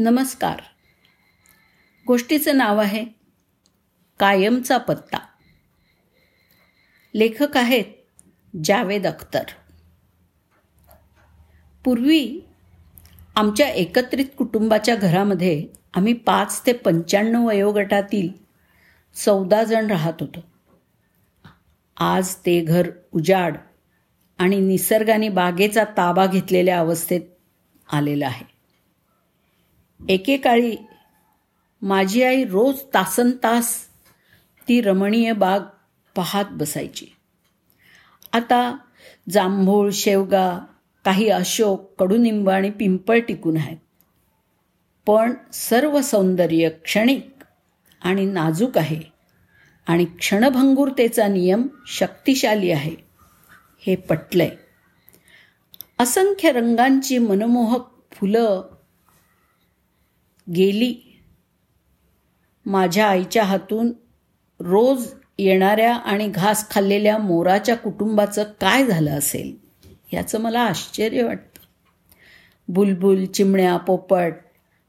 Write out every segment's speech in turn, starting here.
नमस्कार. गोष्टीचं नाव आहे कायमचा पत्ता. लेखक आहेत जावेद अख्तर. पूर्वी आमच्या एकत्रित कुटुंबाच्या घरामध्ये आम्ही पाच ते पंच्याण्णव वयोगटातील चौदा जण राहत होतो. आज ते घर उजाड आणि निसर्गाने बागेचा ताबा घेतलेल्या अवस्थेत आलेलं आहे. एकेकाळी माझी आई रोज तासन तास ती रमणीय बाग पाहत बसायची. आता जांभूळ शेवगा काही अशोक कडुनिंब आणि पिंपळ टिकून आहेत. पण सर्व सौंदर्य क्षणिक आणि नाजूक आहे आणि क्षणभंगुरतेचा नियम शक्तिशाली आहे. हे पटलंय. असंख्य रंगांची मनमोहक फुलं गेली. माझ्या आईच्या हातून रोज येणाऱ्या आणि घास खाल्लेल्या मोराच्या कुटुंबाचं काय झालं असेल याचं मला आश्चर्य वाटतं. बुलबुल चिमण्या पोपट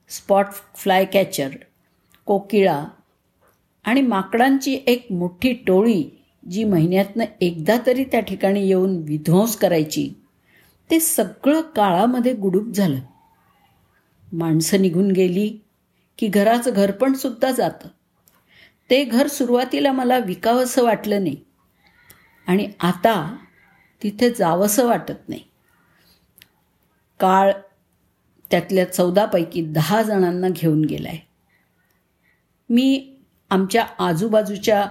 स्पॉट फ्लाय कॅचर कोकिळा आणि माकडांची एक मोठी टोळी जी महिन्यातनं एकदा तरी त्या ठिकाणी येऊन विध्वंस करायची ते सगळं काळामध्ये गुडूप झालं. माणसं निघून गेली की घराचं घरपण सुद्धा जातं. ते घर सुरुवातीला मला विकावंसं वाटलं नाही. आणि आता तिथे जावंसं वाटत नाही. काळ त्यातल्या चौदापैकी दहा जणांना घेऊन गेलाय. मी आमच्या आजूबाजूच्या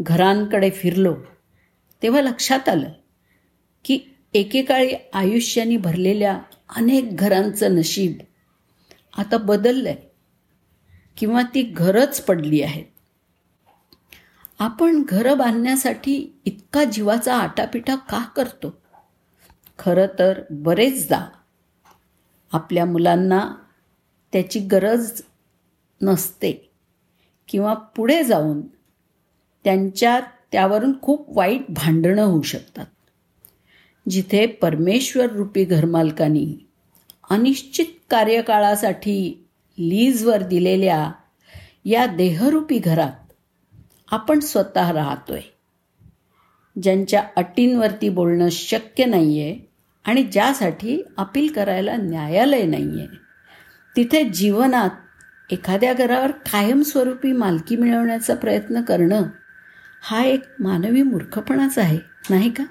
घरांकडे फिरलो तेव्हा लक्षात आलं की एकेकाळी आयुष्याने भरलेल्या अनेक घरांचं नशीब आता बदललं आहे किंवा ती घरच पडली आहेत आपण घरं बांधण्यासाठी इतका जीवाचा आटापिटा का करतो? खरं तर बरेचदा आपल्या मुलांना त्याची गरज नसते. किंवा पुढे जाऊन त्यांच्या त्यावरून खूप वाईट भांडणं होऊ शकतात. जिथे परमेश्वर रूपी घरमालकानी अनिश्चित कार्यकाळासाठी लीजवर दिलेल्या या देहरूपी घरात आपण स्वतः राहतोय. ज्यांच्या अटींवरती बोलणं शक्य नाही आहे आणि ज्यासाठी अपील करायला न्यायालय नाही आहे तिथे जीवनात एखाद्या घरावर कायमस्वरूपी मालकी मिळवण्याचा प्रयत्न करणं हा एक मानवी मूर्खपणाच आहे नाही का?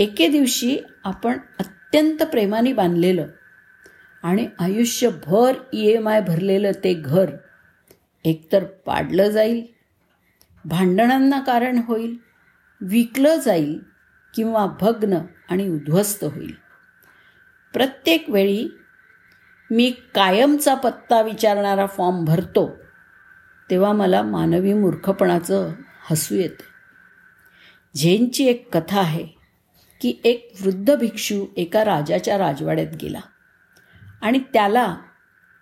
एके दिवशी आपण अत्यंत प्रेमाने बांधलेलं आणि आयुष्यभर ई एम आय भरलेलं ते घर एकतर पाडलं जाईल भांडणांना कारण होईल विकलं जाईल किंवा भग्न आणि उद्ध्वस्त होईल. प्रत्येक वेळी मी कायमचा पत्ता विचारणारा फॉर्म भरतो तेव्हा मला मानवी मूर्खपणाचं हसू येतं. झेनची एक कथा आहे. की एक वृद्ध भिक्षू एका राजाच्या राजवाड्यात गेला. आणि त्याला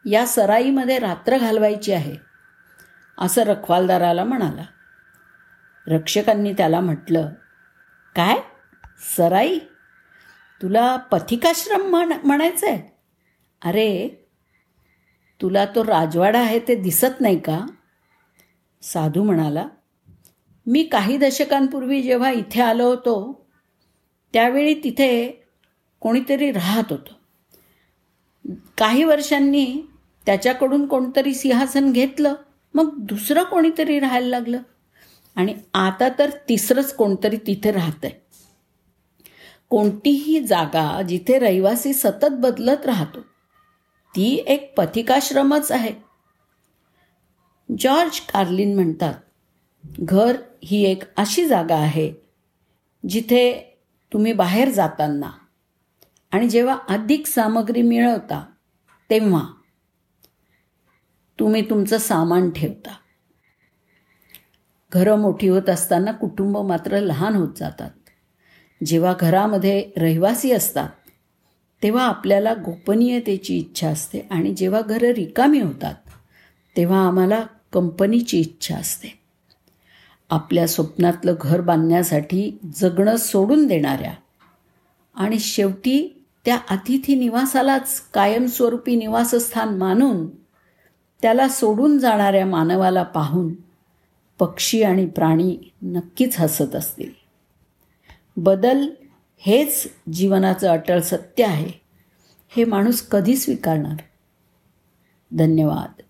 या सराईमध्ये रात्र घालवायची आहे असं रखवालदाराला म्हणाला. रक्षकांनी त्याला म्हटलं काय? सराई? तुला पथिकाश्रम म्हण म्हणायचं आहे अरे तुला तो राजवाडा आहे ते दिसत नाही का? साधू म्हणाला मी काही दशकांपूर्वी जेव्हा इथे आलो होतो त्यावेळी तिथे कोणीतरी राहत होतं. काही वर्षांनी त्याच्याकडून कोणतरी सिंहासन घेतलं मग दुसरं कोणीतरी राहायला लागलं. आणि आता तर तिसरंच कोणतरी तिथे राहतंय. कोणतीही जागा जिथे रहिवासी सतत बदलत राहतो ती एक पथिकाश्रमच आहे. जॉर्ज कार्लिन म्हणतात घर ही एक अशी जागा आहे जिथे तुम्ही बाहेर जाताना आणि जेव्हा अधिक सामग्री मिळवता तेव्हा तुम्ही तुमचं सामान ठेवता. घरं मोठी होत असताना कुटुंब मात्र लहान होत जातात. जेव्हा घरामध्ये रहिवासी असतात तेव्हा आपल्याला गोपनीयतेची इच्छा असते आणि जेव्हा घरं रिकामी होतात तेव्हा आम्हाला कंपनीची इच्छा असते. आपल्या स्वप्नातलं घर बांधण्यासाठी जगणं सोडून देणाऱ्या. आणि शेवटी त्या अतिथी निवासालाच कायमस्वरूपी निवासस्थान मानून त्याला सोडून जाणाऱ्या मानवाला पाहून पक्षी आणि प्राणी नक्कीच हसत असतील. बदल हेच जीवनाचं अटळ सत्य आहे हे माणूस कधी स्वीकारणार? धन्यवाद.